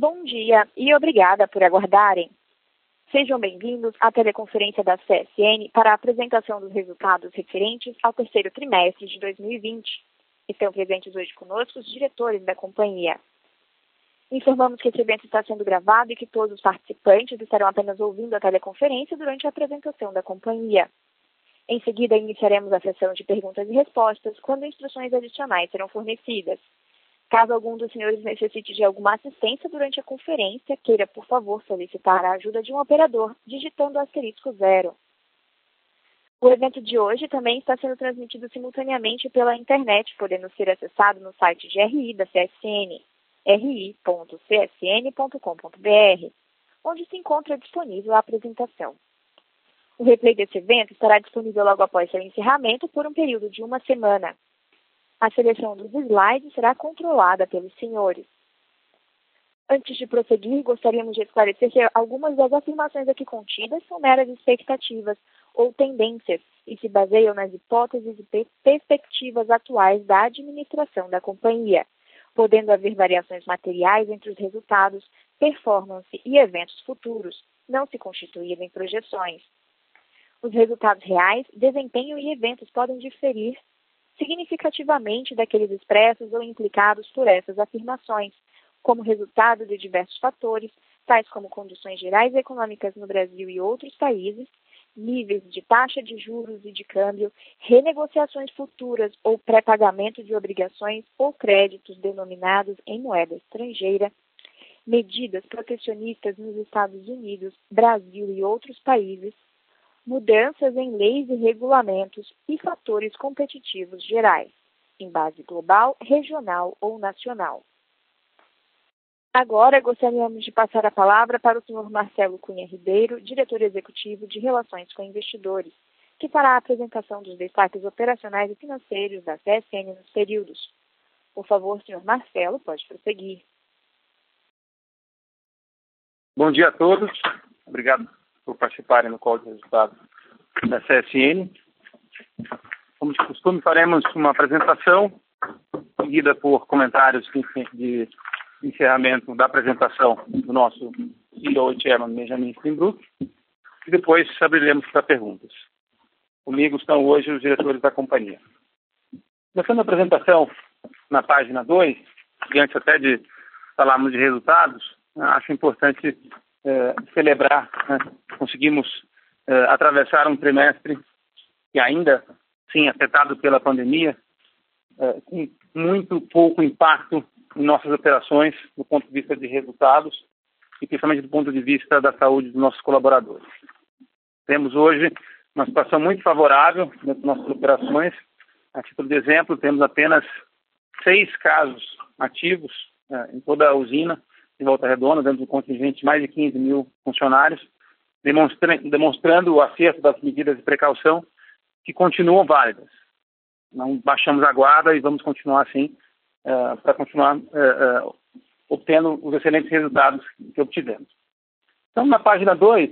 Bom dia e obrigada por aguardarem. Sejam bem-vindos à teleconferência da CSN para a apresentação dos resultados referentes ao terceiro trimestre de 2020. Estão presentes hoje conosco os diretores da companhia. Informamos que esse evento está sendo gravado e que todos os participantes estarão apenas ouvindo a teleconferência durante a apresentação da companhia. Em seguida, iniciaremos a sessão de perguntas e respostas, quando instruções adicionais serão fornecidas. Caso algum dos senhores necessite de alguma assistência durante a conferência, queira, por favor, solicitar a ajuda de um operador, digitando asterisco zero. O evento de hoje também está sendo transmitido simultaneamente pela internet, podendo ser acessado no site de RI da CSN, ri.csn.com.br, onde se encontra disponível a apresentação. O replay desse evento estará disponível logo após seu encerramento por um período de uma semana. A seleção dos slides será controlada pelos senhores. Antes de prosseguir, gostaríamos de esclarecer que algumas das afirmações aqui contidas são meras expectativas ou tendências e se baseiam nas hipóteses e perspectivas atuais da administração da companhia, podendo haver variações materiais entre os resultados, performance e eventos futuros, não se constituírem projeções. Os resultados reais, desempenho e eventos podem diferir significativamente daqueles expressos ou implicados por essas afirmações, como resultado de diversos fatores, tais como condições gerais econômicas no Brasil e outros países, níveis de taxa de juros e de câmbio, renegociações futuras ou pré-pagamento de obrigações ou créditos denominados em moeda estrangeira, medidas protecionistas nos Estados Unidos, Brasil e outros países, mudanças em leis e regulamentos e fatores competitivos gerais, em base global, regional ou nacional. Agora gostaríamos de passar a palavra para o senhor Marcelo Cunha Ribeiro, diretor executivo de Relações com Investidores, que fará a apresentação dos destaques operacionais e financeiros da CSN nos períodos. Por favor, senhor Marcelo, pode prosseguir. Bom dia a todos. Obrigado por participarem no call de resultados da CSN. Como de costume, faremos uma apresentação, seguida por comentários de, encerramento da apresentação do nosso CEO e Chairman Benjamin Steinbrück, e depois abriremos para perguntas. Comigo estão hoje os diretores da companhia. Começando a apresentação na página 2, e antes até de falarmos de resultados, acho importante celebrar, né? conseguimos eh, atravessar um trimestre que ainda, sim, afetado pela pandemia, eh, com muito pouco impacto em nossas operações do ponto de vista de resultados e principalmente do ponto de vista da saúde dos nossos colaboradores. Temos hoje uma situação muito favorável de nossas operações. A título de exemplo, temos apenas seis casos ativos em toda a usina, de Volta Redonda, dentro do contingente mais de 15 mil funcionários, demonstra demonstrando o acerto das medidas de precaução que continuam válidas. Não baixamos a guarda e vamos continuar assim uh, para continuar uh, uh, obtendo os excelentes resultados que obtivemos. Então, na página 2,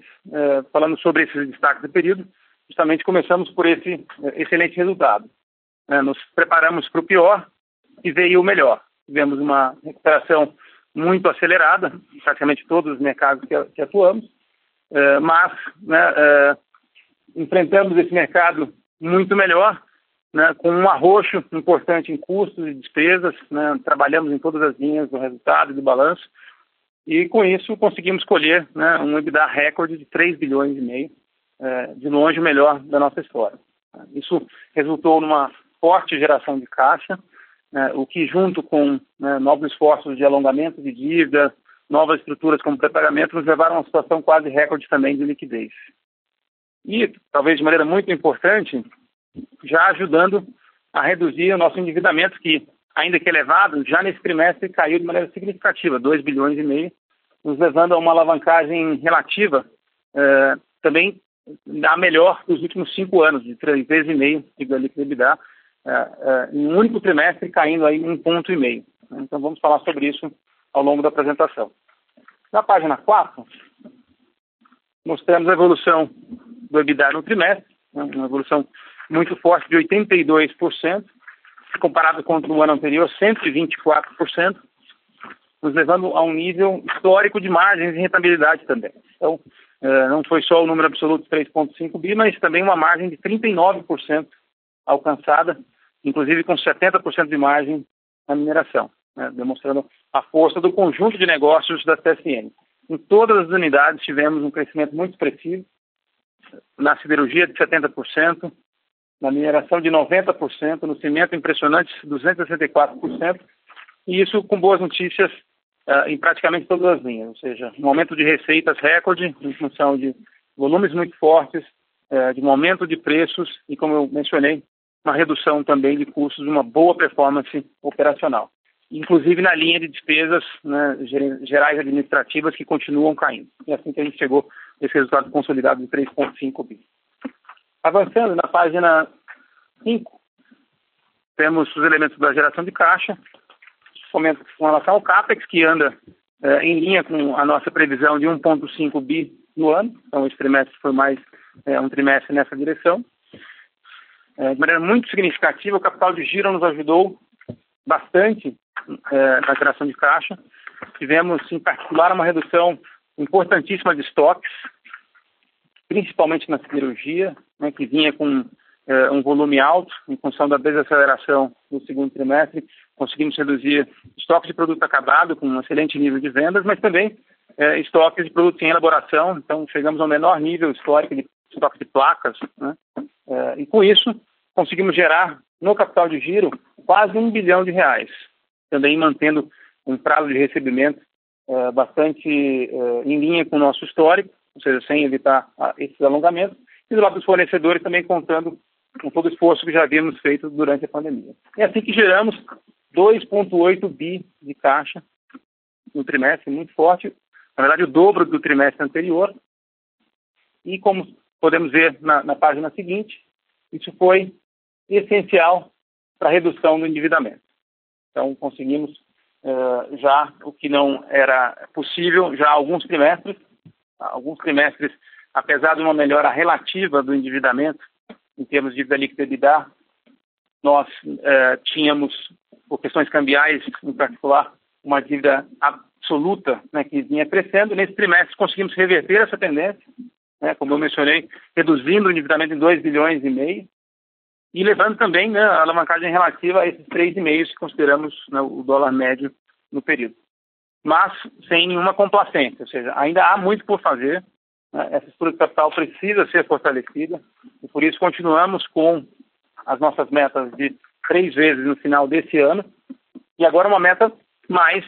falando sobre esses destaques do período, justamente começamos por esse excelente resultado. nos preparamos para o pior e veio o melhor. Tivemos uma recuperação muito acelerada, praticamente todos os mercados que, que atuamos, uh, mas né, uh, enfrentamos esse mercado muito melhor, né, com um arroxo importante em custos e despesas, né, trabalhamos em todas as linhas do resultado e do balanço, e com isso conseguimos colher né, um EBITDA recorde de 3 bilhões e meio, uh, de longe o melhor da nossa história. Isso resultou numa forte geração de caixa, né, o que junto com né, novos esforços de alongamento de dívida, novas estruturas como pré-pagamento, nos levaram a uma situação quase recorde também de liquidez. E, talvez de maneira muito importante, já ajudando a reduzir o nosso endividamento, que, ainda que elevado, já nesse trimestre caiu de maneira significativa, 2 bilhões e meio, nos levando a uma alavancagem relativa eh, também a melhor dos últimos cinco anos, de três vezes e meio de liquidez em um único trimestre caindo aí um ponto e meio. Então vamos falar sobre isso ao longo da apresentação. Na página 4, mostramos a evolução do EBITDA no trimestre, né, uma evolução muito forte de 82%, comparado com o ano anterior, 124%. nos levando a um nível histórico de margens e rentabilidade também. Então, eh, não foi só o número absoluto de 3,5 bi, mas também uma margem de 39% alcançada, inclusive com 70% de margem na mineração, né, demonstrando a força do conjunto de negócios da TSN. Em todas as unidades tivemos um crescimento muito expressivo, na siderurgia de 70%, na mineração de 90%, no cimento impressionante 264%, e isso com boas notícias uh, em praticamente todas as linhas, ou seja, um aumento de receitas recorde em função de volumes muito fortes, uh, de um aumento de preços e, como eu mencionei, uma redução também de custos, uma boa performance operacional. Inclusive na linha de despesas né, gerais administrativas que continuam caindo. E assim que a gente chegou esse resultado consolidado de 3,5 bi. Avançando na página 5, temos os elementos da geração de caixa, com relação ao CAPEX, que anda eh, em linha com a nossa previsão de 1,5 bi no ano, então esse trimestre foi mais eh, um trimestre nessa direção. Eh, de maneira muito significativa, o capital de giro nos ajudou bastante na geração de caixa. Tivemos, em particular, uma redução importantíssima de estoques, principalmente na cirurgia, né, que vinha com eh, um volume alto em função da desaceleração do segundo trimestre. Conseguimos reduzir estoques de produto acabado com um excelente nível de vendas, mas também eh, estoques de produtos em elaboração. Então, chegamos ao menor nível histórico de estoque de placas. Né? Eh, e com isso, conseguimos gerar no capital de giro quase um bilhão de reais, também mantendo um prazo de recebimento é, bastante é, em linha com o nosso histórico, ou seja, sem evitar a, esses alongamentos, e do lado dos fornecedores também contando com todo o esforço que já havíamos feito durante a pandemia. É assim que geramos 2,8 bi de caixa no trimestre, muito forte, na verdade o dobro do trimestre anterior, e como podemos ver na, na página seguinte, isso foi essencial para a redução do endividamento. Então, conseguimos uh, já o que não era possível já há alguns trimestres, alguns trimestres, apesar de uma melhora relativa do endividamento em termos de dívida líquida EBITDA, nós uh, tínhamos, por questões cambiais em particular, uma dívida absoluta né, que vinha crescendo. Nesse trimestre conseguimos reverter essa tendência, né, como eu mencionei, reduzindo o endividamento em 2 bilhões e meio, e levando também né, a alavancagem relativa a esses 3,5 que consideramos né, o dólar médio no período. Mas sem nenhuma complacência, ou seja, ainda há muito por fazer, né, essa estrutura de capital precisa ser fortalecida e por isso continuamos com as nossas metas de três vezes no final desse ano e agora uma meta mais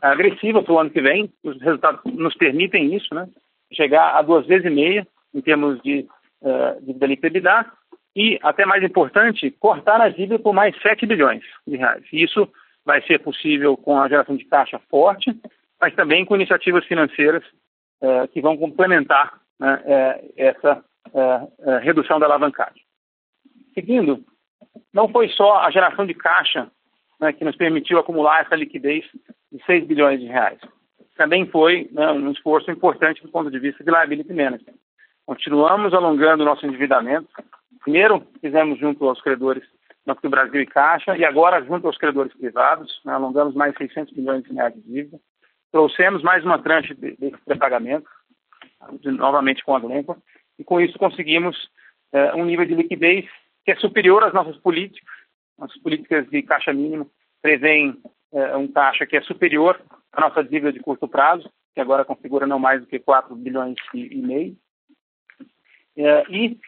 agressiva para o ano que vem. Os resultados nos permitem isso, né? Chegar a duas vezes e meia em termos de uh, dívida e, até mais importante, cortar a dívida por mais 7 bilhões de reais. Isso vai ser possível com a geração de caixa forte, mas também com iniciativas financeiras eh, que vão complementar né, eh, essa eh, redução da alavancagem. Seguindo, não foi só a geração de caixa né, que nos permitiu acumular essa liquidez de 6 bilhões de reais. Também foi né, um esforço importante do ponto de vista de liability management. Continuamos alongando o nosso endividamento, Primeiro, fizemos junto aos credores Banco do Brasil e Caixa, e agora junto aos credores privados, né, alongamos mais 600 milhões de reais de dívida. Trouxemos mais uma tranche desse de pré-pagamento, novamente com a Glencore, e com isso conseguimos eh, um nível de liquidez que é superior às nossas políticas. Nossas políticas de caixa mínimo prevêem eh, um caixa que é superior à nossa dívida de curto prazo, que agora configura não mais do que 4 bilhões e, e meio. Eh, e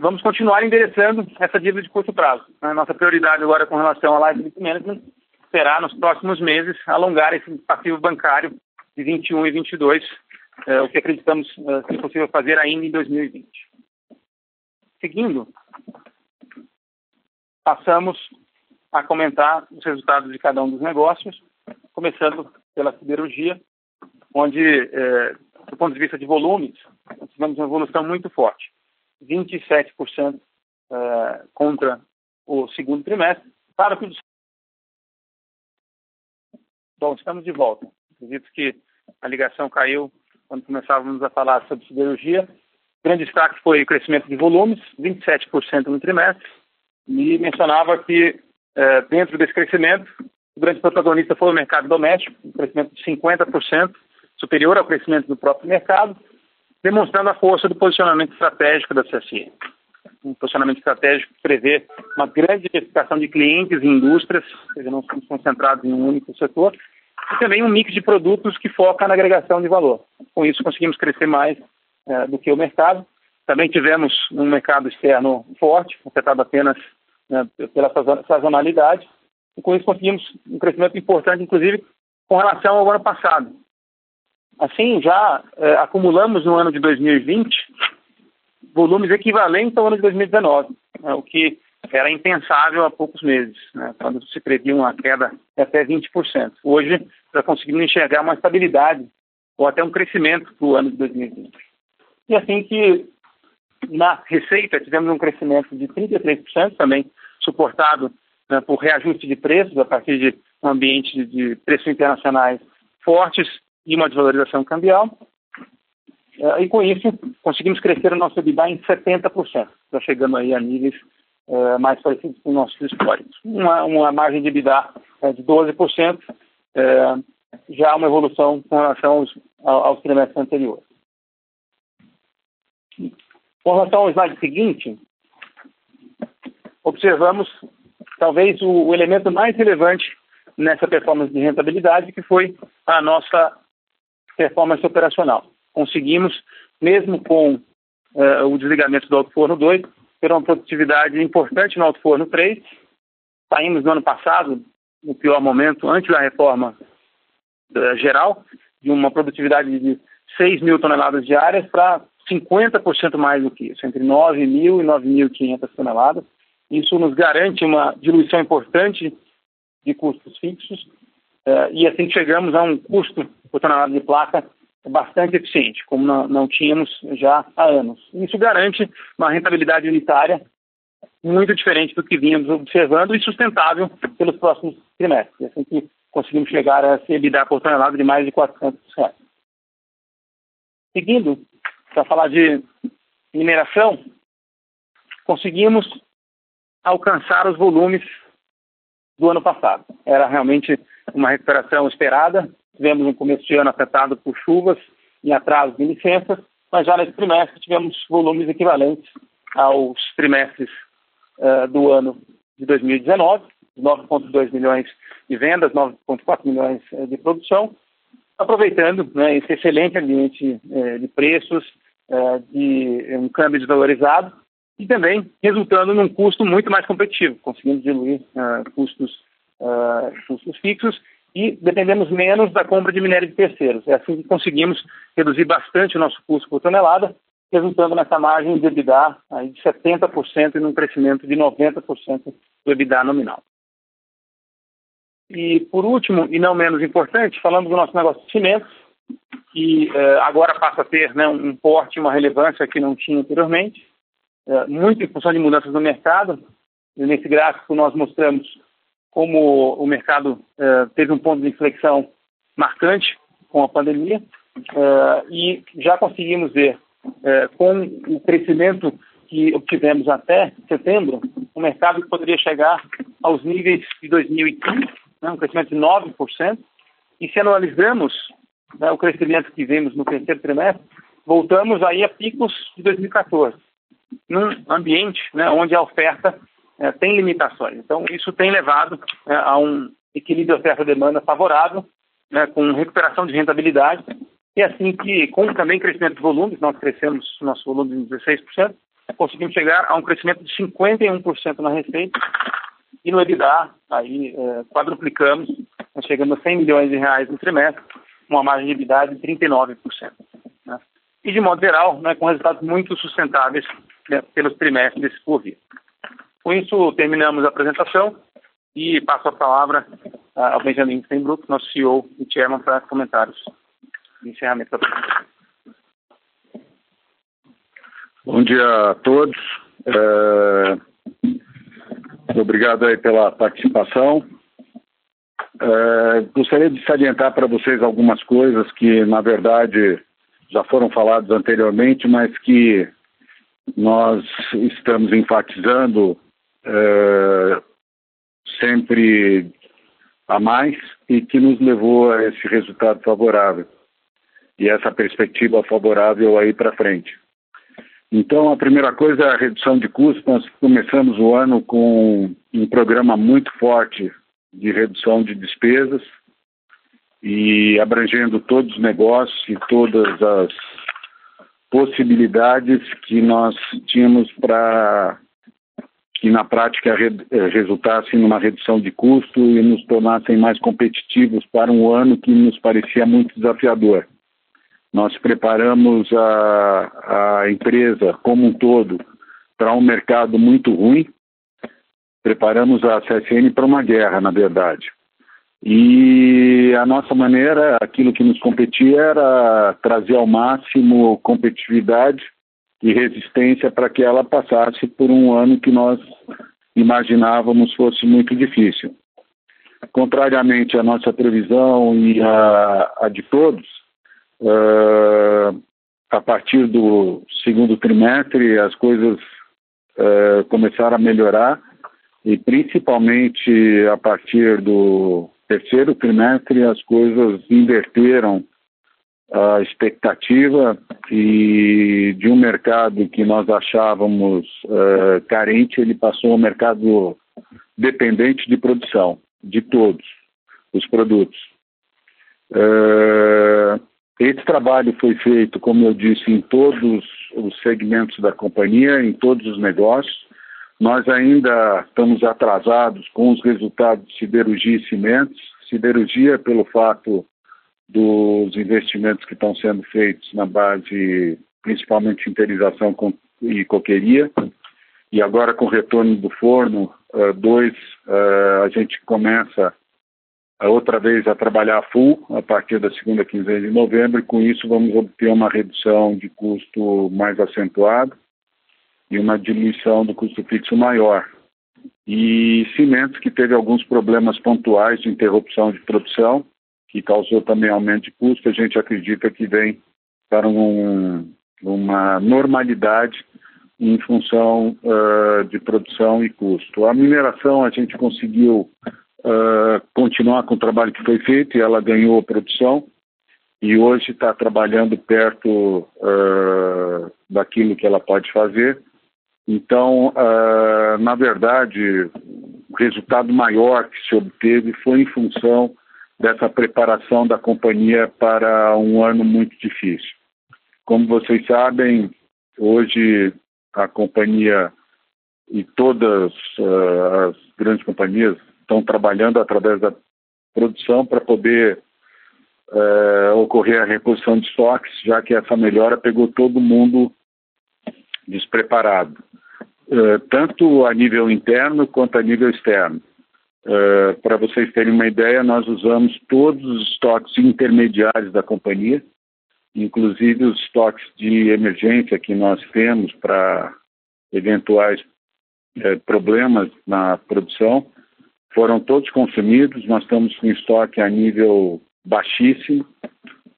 vamos continuar endereçando essa dívida de curto prazo. A nossa prioridade agora com relação ao liability management será, nos próximos meses, alongar esse passivo bancário de 21 e 22, é, o que acreditamos é, ser possível fazer ainda em 2020. Seguindo, passamos a comentar os resultados de cada um dos negócios, começando pela siderurgia, onde, é, do ponto de vista de volumes, tivemos uma evolução muito forte. 27% uh, eh, contra o segundo trimestre. Claro que. Bom, estamos de volta. Acredito que a ligação caiu quando começávamos a falar sobre siderurgia. O grande destaque foi o crescimento de volumes, 27% no trimestre, e mencionava que, uh, dentro desse crescimento, O grande protagonista foi o mercado doméstico, um crescimento de 50%, superior ao crescimento do próprio mercado, demonstrando a força do posicionamento estratégico da CSE. Um posicionamento estratégico que prevê uma grande diversificação de clientes e indústrias, seja, não somos concentrados em um único setor, e também um mix de produtos que foca na agregação de valor. Com isso, conseguimos crescer mais é, do que o mercado. Também tivemos um mercado externo forte, afetado apenas né, pela sazonalidade, e com isso conseguimos um crescimento importante, inclusive com relação ao ano passado. Assim, já é, acumulamos no ano de 2020 volumes equivalentes ao ano de 2019, né, o que era impensável há poucos meses, né, quando se previa uma queda de até 20%. Hoje, já conseguimos enxergar uma estabilidade ou até um crescimento para o ano de 2020. E assim que na receita tivemos um crescimento de 33%, também suportado né, por reajuste de preços a partir de um ambiente de, preços internacionais fortes e uma desvalorização cambial. Uh, e com isso, conseguimos crescer o nosso EBITDA em 70%, já chegando aí a níveis uh, mais parecidos com nossos históricos. Uma, uma margem de EBITDA uh, de 12%, já uma evolução com relação aos, aos trimestres anteriores. Com relação ao slide seguinte, observamos talvez o, o elemento mais relevante nessa performance de rentabilidade, que foi a nossa performance operacional. Conseguimos, mesmo com uh, o desligamento do Alto Forno 2, ter uma produtividade importante no Alto Forno 3. Saímos no ano passado, no pior momento, antes da reforma uh, geral, de uma produtividade de 6 mil toneladas diárias para 50% mais do que isso, entre 9 mil e 9.500 toneladas. Isso nos garante uma diluição importante de custos fixos uh, e assim chegamos a um custo tonelada de placa bastante eficiente, como não, tínhamos já há anos. Isso garante uma rentabilidade unitária muito diferente do que vínhamos observando e sustentável pelos próximos trimestres. Assim que conseguimos chegar a esse EBITDA por tonelada de mais de 400 reais. Seguindo, para falar de mineração, conseguimos alcançar os volumes do ano passado. Era realmente uma recuperação esperada. Tivemos um começo de ano afetado por chuvas e atrasos de licenças, mas já nesse trimestre tivemos volumes equivalentes aos trimestres uh, do ano de 2019, 9,2 milhões de vendas, 9,4 milhões uh, de produção, aproveitando né, esse excelente ambiente uh, de preços, de um câmbio desvalorizado e também resultando num custo muito mais competitivo, conseguindo diluir custos, custos fixos e dependemos menos da compra de minério de terceiros. É assim que conseguimos reduzir bastante o nosso custo por tonelada, resultando nessa margem de EBITDA aí de 70% e num crescimento de 90% do EBITDA nominal. E por último, e não menos importante, falamos do nosso negócio de cimentos, que uh, agora passa a ter né, um porte e uma relevância que não tinha anteriormente é, muito em função de mudanças no mercado. E nesse gráfico nós mostramos como o mercado é, teve um ponto de inflexão marcante com a pandemia é, e já conseguimos ver com o crescimento que obtivemos até setembro, o mercado poderia chegar aos níveis de 2015, né, um crescimento de 9%, e se analisamos né, o crescimento que vimos no terceiro trimestre, voltamos aí a picos de 2014 num ambiente né, onde a oferta é, tem limitações. Então, isso tem levado é, a um equilíbrio oferta-demanda favorável, né, com recuperação de rentabilidade, e assim que, com também crescimento de volumes, nós crescemos nosso volume em 16%, conseguimos chegar a um crescimento de 51% na receita, e no EBITDA, aí é, quadruplicamos, chegando a 100 milhões de reais no trimestre, uma margem de EBITDA de 39%. Né? E, de modo geral, né, com resultados muito sustentáveis né, pelos trimestres por vir. Com isso, terminamos a apresentação e passo a palavra uh, ao Benjamin Steinbrück, nosso CEO e chairman, para comentários de encerramento da. Bom dia a todos. É... Obrigado aí pela participação. É... Gostaria de salientar para vocês algumas coisas que, na verdade, já foram faladas anteriormente, mas que nós estamos enfatizando é, sempre a mais e que nos levou a esse resultado favorável e essa perspectiva favorável aí para frente. Então, a primeira coisa é a redução de custos. Nós começamos o ano com um programa muito forte de redução de despesas e abrangendo todos os negócios e todas as possibilidades que nós tínhamos para que na prática eh, resultassem numa redução de custo e nos tornassem mais competitivos para um ano que nos parecia muito desafiador. Nós preparamos a, a empresa como um todo para um mercado muito ruim, preparamos a CSN para uma guerra, na verdade. E a nossa maneira, aquilo que nos competia era trazer ao máximo competitividade e resistência para que ela passasse por um ano que nós imaginávamos fosse muito difícil. Contrariamente à nossa previsão e à, à de todos, uh, a partir do segundo trimestre as coisas uh, começaram a melhorar e principalmente a partir do terceiro trimestre as coisas inverteram a expectativa e de um mercado que nós achávamos uh, carente, ele passou a um mercado dependente de produção, de todos os produtos. Uh, esse trabalho foi feito, como eu disse, em todos os segmentos da companhia, em todos os negócios. Nós ainda estamos atrasados com os resultados de siderurgia e cimentos. Siderurgia, pelo fato dos investimentos que estão sendo feitos na base, principalmente interização e coqueria. E agora, com o retorno do forno, uh, dois, uh, a gente começa outra vez a trabalhar full a partir da segunda quinzena de novembro, e com isso vamos obter uma redução de custo mais acentuada e uma diminuição do custo fixo maior. E cimentos que teve alguns problemas pontuais de interrupção de produção, que causou também aumento de custo, a gente acredita que vem para um, uma normalidade em função uh, de produção e custo. A mineração a gente conseguiu uh, continuar com o trabalho que foi feito e ela ganhou produção e hoje está trabalhando perto uh, daquilo que ela pode fazer então, na verdade, o resultado maior que se obteve foi em função dessa preparação da companhia para um ano muito difícil. Como vocês sabem, hoje a companhia e todas uh, as grandes companhias estão trabalhando através da produção para poder uh, ocorrer a reposição de estoques, já que essa melhora pegou todo mundo despreparado. Eh, tanto a nível interno quanto a nível externo. Uh, Para vocês terem uma ideia, nós usamos todos os estoques intermediários da companhia, inclusive os estoques de emergência que nós temos para eventuais uh, problemas na produção, foram todos consumidos. Nós estamos com estoque a nível baixíssimo,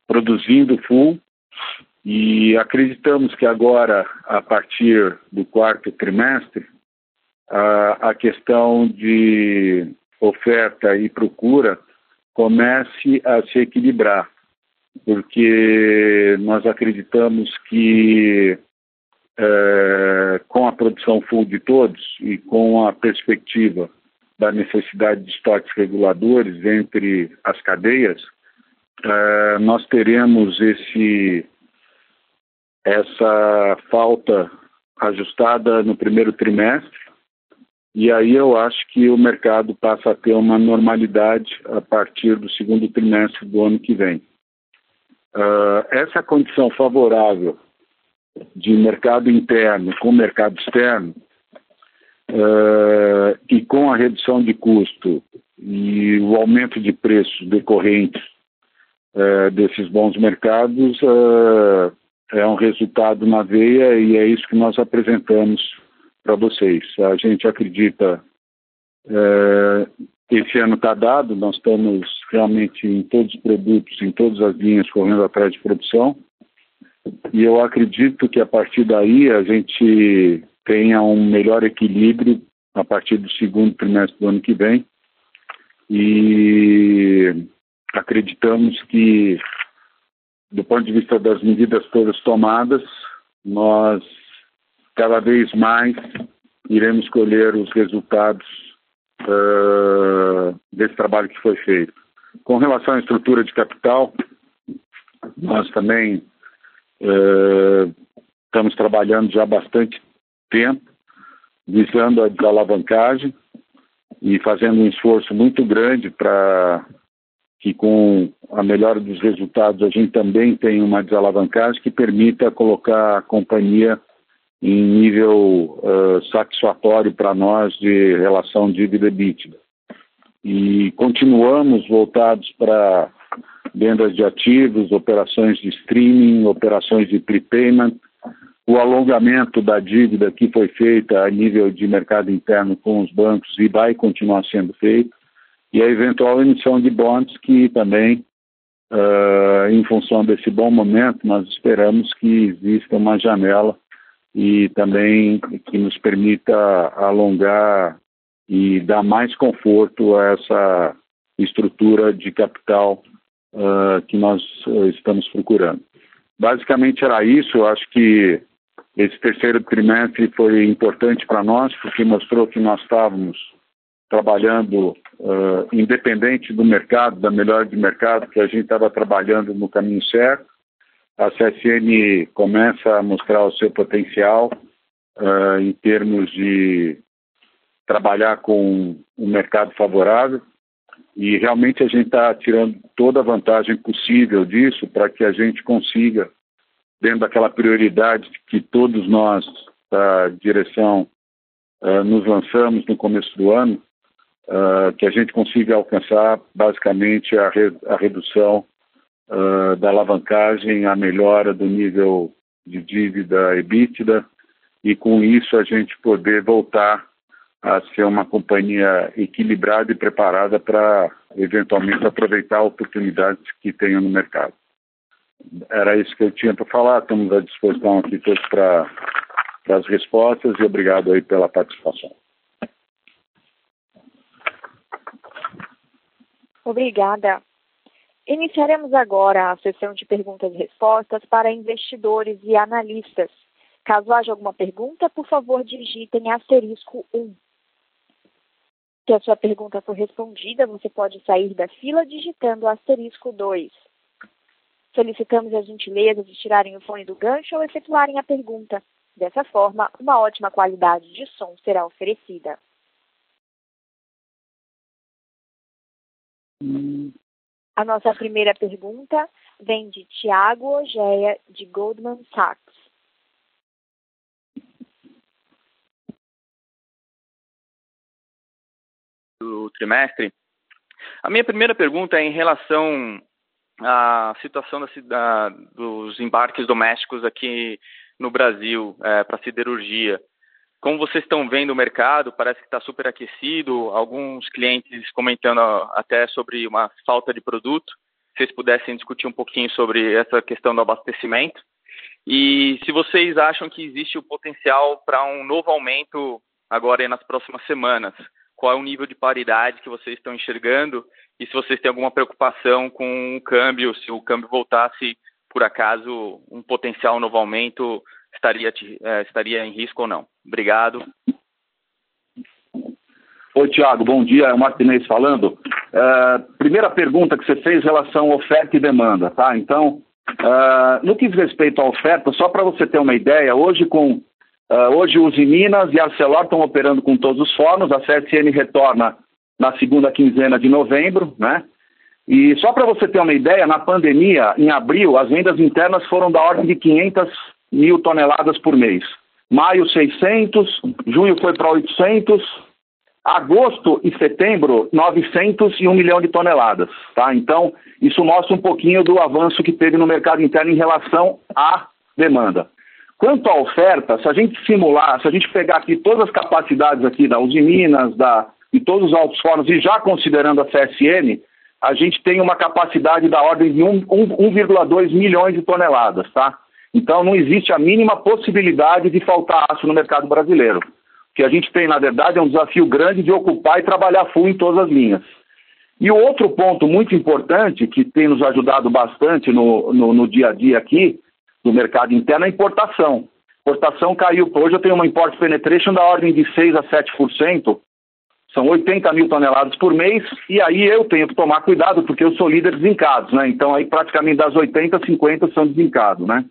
produzindo full e acreditamos que agora, a partir do quarto trimestre, a, questão de oferta e procura comece a se equilibrar, porque nós acreditamos que é, com a produção full de todos e com a perspectiva da necessidade de estoques reguladores entre as cadeias, é, nós teremos esse essa falta ajustada no primeiro trimestre, e aí eu acho que o mercado passa a ter uma normalidade a partir do segundo trimestre do ano que vem. Uh, essa condição favorável de mercado interno com mercado externo uh, e com a redução de custo e o aumento de preços decorrentes uh, desses bons mercados é um resultado na veia e é isso que nós apresentamos para vocês. A gente acredita é, esse ano está dado, nós estamos realmente em todos os produtos, em todas as linhas correndo atrás de produção e eu acredito que a partir daí a gente tenha um melhor equilíbrio a partir do segundo trimestre do ano que vem e acreditamos que, do ponto de vista das medidas todas tomadas, nós cada vez mais iremos colher os resultados uh, desse trabalho que foi feito. Com relação à estrutura de capital, nós também uh, estamos trabalhando já há bastante tempo, visando a desalavancagem e fazendo um esforço muito grande para que com a melhora dos resultados a gente também tenha uma desalavancagem que permita colocar a companhia em nível uh, satisfatório para nós de relação dívida EBITDA. E continuamos voltados para vendas de ativos, operações de streaming, operações de prepayment, o alongamento da dívida que foi feita a nível de mercado interno com os bancos e vai continuar sendo feito, e a eventual emissão de bonds que também, uh, em função desse bom momento, nós esperamos que exista uma janela e também que nos permita alongar e dar mais conforto a essa estrutura de capital uh, que nós uh, estamos procurando. Basicamente era isso, eu acho que esse terceiro trimestre foi importante para nós, porque mostrou que nós estávamos trabalhando uh, independente do mercado, da melhora de mercado, que a gente estava trabalhando no caminho certo a CSN começa a mostrar o seu potencial uh, em termos de trabalhar com um mercado favorável. E realmente a gente está tirando toda a vantagem possível disso para que a gente consiga, dentro daquela prioridade que todos nós da direção uh, nos lançamos no começo do ano, uh, que a gente consiga alcançar basicamente a, re a redução uh, da alavancagem, a melhora do nível de dívida EBITDA e com isso a gente poder voltar a ser uma companhia equilibrada e preparada para eventualmente aproveitar oportunidades que tenham no mercado. Era isso que eu tinha para falar, estamos à disposição aqui todos para as respostas e obrigado aí pela participação. Obrigada. Iniciaremos agora a sessão de perguntas e respostas para investidores e analistas. Caso haja alguma pergunta, por favor, digitem asterisco 1. Se a sua pergunta for respondida, você pode sair da fila digitando asterisco 2. Solicitamos as gentilezas de tirarem o fone do gancho ou efetuarem a pergunta. Dessa forma, uma ótima qualidade de som será oferecida. Hum. A nossa primeira pergunta vem de Tiago Ogeia, de Goldman Sachs. Do trimestre. A minha primeira pergunta é em relação à situação da, da, dos embarques domésticos aqui no Brasil é, para siderurgia. Como vocês estão vendo o mercado, parece que está super aquecido, alguns clientes comentando até sobre uma falta de produto. Se vocês pudessem discutir um pouquinho sobre essa questão do abastecimento. E se vocês acham que existe o potencial para um novo aumento agora nas próximas semanas. Qual é o nível de paridade que vocês estão enxergando e se vocês têm alguma preocupação com o câmbio, se o câmbio voltasse, por acaso, um potencial novo aumento estaria, é, estaria em risco ou não. Obrigado. Oi, Tiago, bom dia. É o Martinez falando. Uh, primeira pergunta que você fez em relação à oferta e demanda, tá? Então, uh, no que diz respeito à oferta, só para você ter uma ideia, hoje com uh, hoje os Minas e Arcelor estão operando com todos os fornos, a CSN retorna na segunda quinzena de novembro, né? E só para você ter uma ideia, na pandemia, em abril, as vendas internas foram da ordem de 500 mil toneladas por mês. Maio, 600, junho foi para 800, agosto e setembro, 900 e 1 milhão de toneladas. Tá? Então, isso mostra um pouquinho do avanço que teve no mercado interno em relação à demanda. Quanto à oferta, se a gente simular, se a gente pegar aqui todas as capacidades aqui da Uzi Minas, da, e todos os altos fornos, e já considerando a CSN, a gente tem uma capacidade da ordem de 1,2 milhões de toneladas, tá? Então não existe a mínima possibilidade de faltar aço no mercado brasileiro. O que a gente tem, na verdade, é um desafio grande de ocupar e trabalhar full em todas as linhas. E o outro ponto muito importante, que tem nos ajudado bastante no, no, no dia a dia aqui, do mercado interno, é a importação. Importação caiu, hoje eu tenho uma import penetration da ordem de 6% a 7%, são 80 mil toneladas por mês, e aí eu tenho que tomar cuidado, porque eu sou líder desincados, né? Então aí praticamente das 80, 50 são desincados, né?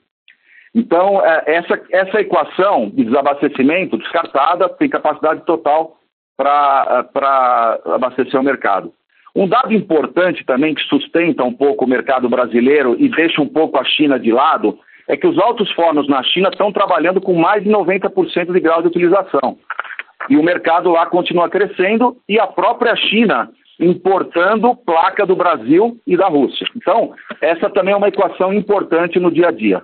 Então, é, essa, essa equação de desabastecimento descartada tem capacidade total para abastecer o mercado. Um dado importante também que sustenta um pouco o mercado brasileiro e deixa um pouco a China de lado é que os altos fornos na China estão trabalhando com mais de 90% de grau de utilização. E o mercado lá continua crescendo e a própria China importando placa do Brasil e da Rússia. Então, essa também é uma equação importante no dia a dia.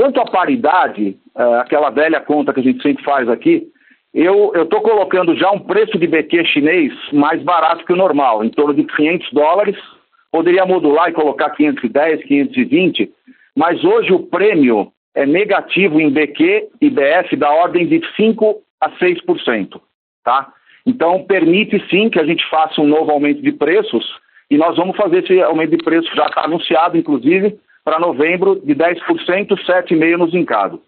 Quanto à paridade, é, aquela velha conta que a gente sempre faz aqui, eu estou colocando já um preço de BQ chinês mais barato que o normal, em torno de 500 dólares. Poderia modular e colocar 510, 520, mas hoje o prêmio é negativo em BQ e BF da ordem de 5 a 6%. Tá? Então, permite sim que a gente faça um novo aumento de preços e nós vamos fazer esse aumento de preços, já está anunciado, inclusive, para novembro de 10%, 7,5% no zincado.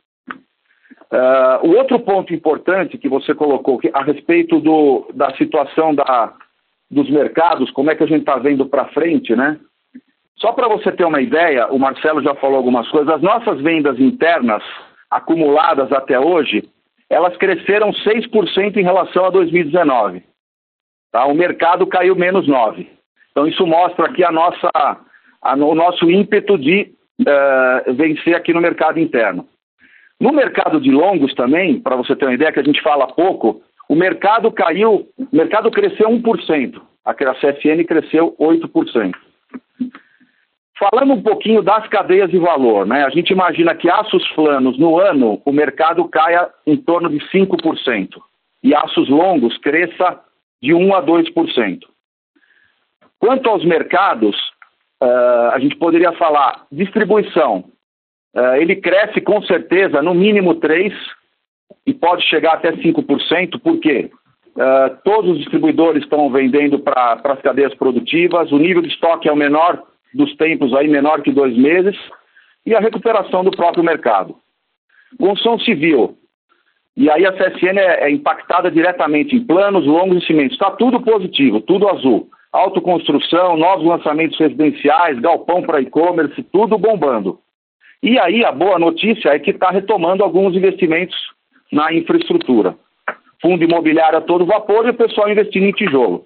Uh, o outro ponto importante que você colocou que, a respeito do, da situação da, dos mercados, como é que a gente está vendo para frente, né? Só para você ter uma ideia, o Marcelo já falou algumas coisas, as nossas vendas internas acumuladas até hoje, elas cresceram 6% em relação a 2019. Tá? O mercado caiu menos 9%. Então isso mostra aqui a nossa, o nosso ímpeto de uh, vencer aqui no mercado interno. No mercado de longos também, para você ter uma ideia, que a gente fala pouco, o mercado caiu, o mercado cresceu 1%, a CSN cresceu 8%. Falando um pouquinho das cadeias de valor, né? A gente imagina que aços planos no ano o mercado caia em torno de 5% e aços longos cresça de 1 a 2%. Quanto aos mercados, uh, a gente poderia falar distribuição. Uh, ele cresce com certeza no mínimo 3% e pode chegar até 5%, por quê? Uh, todos os distribuidores estão vendendo para as cadeias produtivas, o nível de estoque é o menor dos tempos, aí menor que dois meses, e a recuperação do próprio mercado. Construção civil, e aí a CSN é, é impactada diretamente em planos, longos e cimentos, está tudo positivo, tudo azul autoconstrução, novos lançamentos residenciais, galpão para e-commerce, tudo bombando. E aí a boa notícia é que está retomando alguns investimentos na infraestrutura. Fundo imobiliário a todo vapor e o pessoal investindo em tijolo.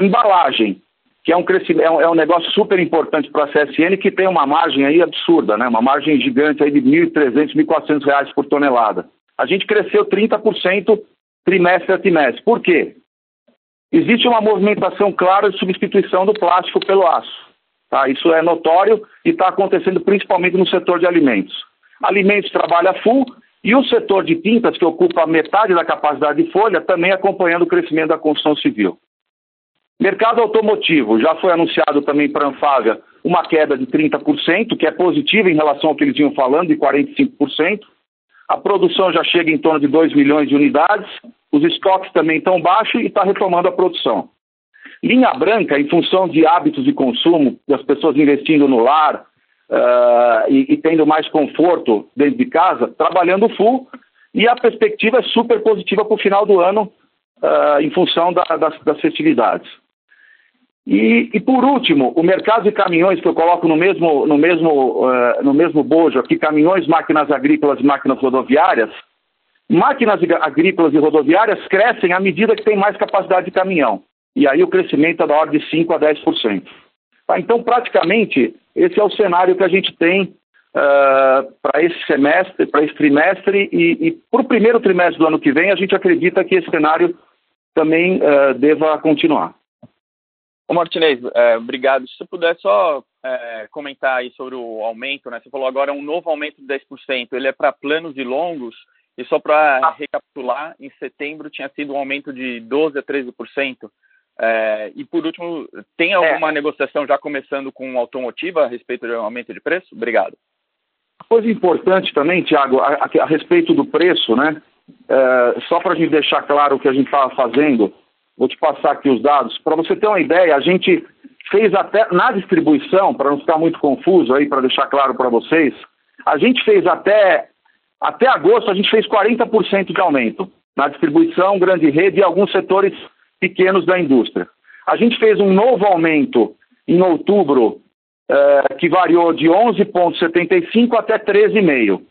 Embalagem, que é um, é é um negócio super importante para a CSN, que tem uma margem aí absurda, né? uma margem gigante aí de R$ 1.300, R$ 1.400 por tonelada. A gente cresceu 30% trimestre a trimestre. Por quê? Existe uma movimentação clara de substituição do plástico pelo aço. Tá? Isso é notório e está acontecendo principalmente no setor de alimentos. Alimentos trabalha full e o setor de tintas, que ocupa metade da capacidade de folha, também acompanhando o crescimento da construção civil. Mercado automotivo, já foi anunciado também para a Anfaga uma queda de 30%, que é positiva em relação ao que eles vinham falando, de 45%. A produção já chega em torno de 2 milhões de unidades, os estoques também estão baixos e está retomando a produção. Linha branca, em função de hábitos de consumo, das pessoas investindo no lar uh, e, e, tendo mais conforto dentro de casa, trabalhando full, e a perspectiva é super positiva para o final do ano, uh, em função da, das, das, festividades. E, e, por último, o mercado de caminhões que eu coloco no mesmo, no mesmo, uh, no mesmo bojo aqui, caminhões, máquinas agrícolas e máquinas rodoviárias, Máquinas agrícolas e rodoviárias crescem à medida que tem mais capacidade de caminhão. E aí o crescimento é da ordem de 5% a 10%. Tá? Então, praticamente, esse é o cenário que a gente tem uh, para esse semestre, para esse trimestre, e, e para o primeiro trimestre do ano que vem, a gente acredita que esse cenário também uh, deva continuar. Ô Martinez, é, obrigado. Se você puder só é, comentar aí sobre o aumento, né? Você falou agora um novo aumento de 10%. Ele é para planos e longos e só para recapitular, em setembro tinha sido um aumento de 12% a 13%. É, e por último, tem alguma é. negociação já começando com automotiva a respeito do aumento de preço? Obrigado. Coisa importante também, Tiago, a, a, a, respeito do preço, né? É, só para a gente deixar claro o que a gente estava fazendo, vou te passar aqui os dados. Para você ter uma ideia, a gente fez até, na distribuição, para não ficar muito confuso aí, para deixar claro para vocês, a gente fez até, até agosto, a gente fez 40% de aumento na distribuição, grande rede e alguns setores pequenos da indústria. A gente fez um novo aumento em outubro, eh, que variou de 11,75 até 13,5.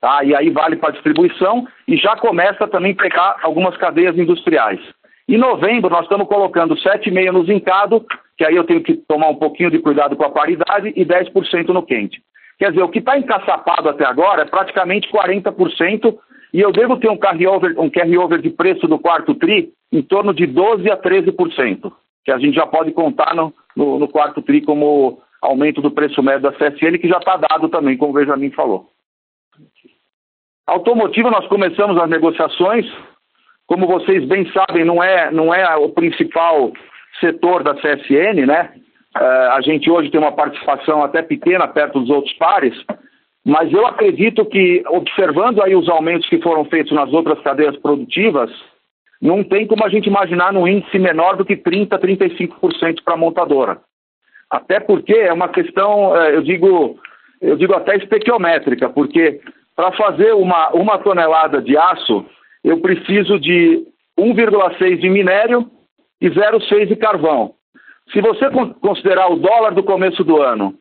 Tá? E aí vale para distribuição e já começa também a pegar algumas cadeias industriais. Em novembro, nós estamos colocando 7,5% no zincado, que aí eu tenho que tomar um pouquinho de cuidado com a paridade, e 10% no quente. Quer dizer, o que está encaçapado até agora é praticamente 40%, e eu devo ter um carry-over um carry -over de preço do quarto TRI em torno de 12% a 13%, que a gente já pode contar no, no, no quarto TRI como aumento do preço médio da CSN, que já está dado também, como o Benjamin falou. Automotiva, nós começamos as negociações. Como vocês bem sabem, não é, não é o principal setor da CSN, né? Uh, a gente hoje tem uma participação até pequena perto dos outros pares, mas eu acredito que, observando aí os aumentos que foram feitos nas outras cadeias produtivas, não tem como a gente imaginar num índice menor do que 30%, 35% para a montadora. Até porque é uma questão, eh, eu digo, eu digo até estequiométrica, porque para fazer uma, uma tonelada de aço, eu preciso de 1,6 de minério e 0,6 de carvão. Se você considerar o dólar do começo do ano,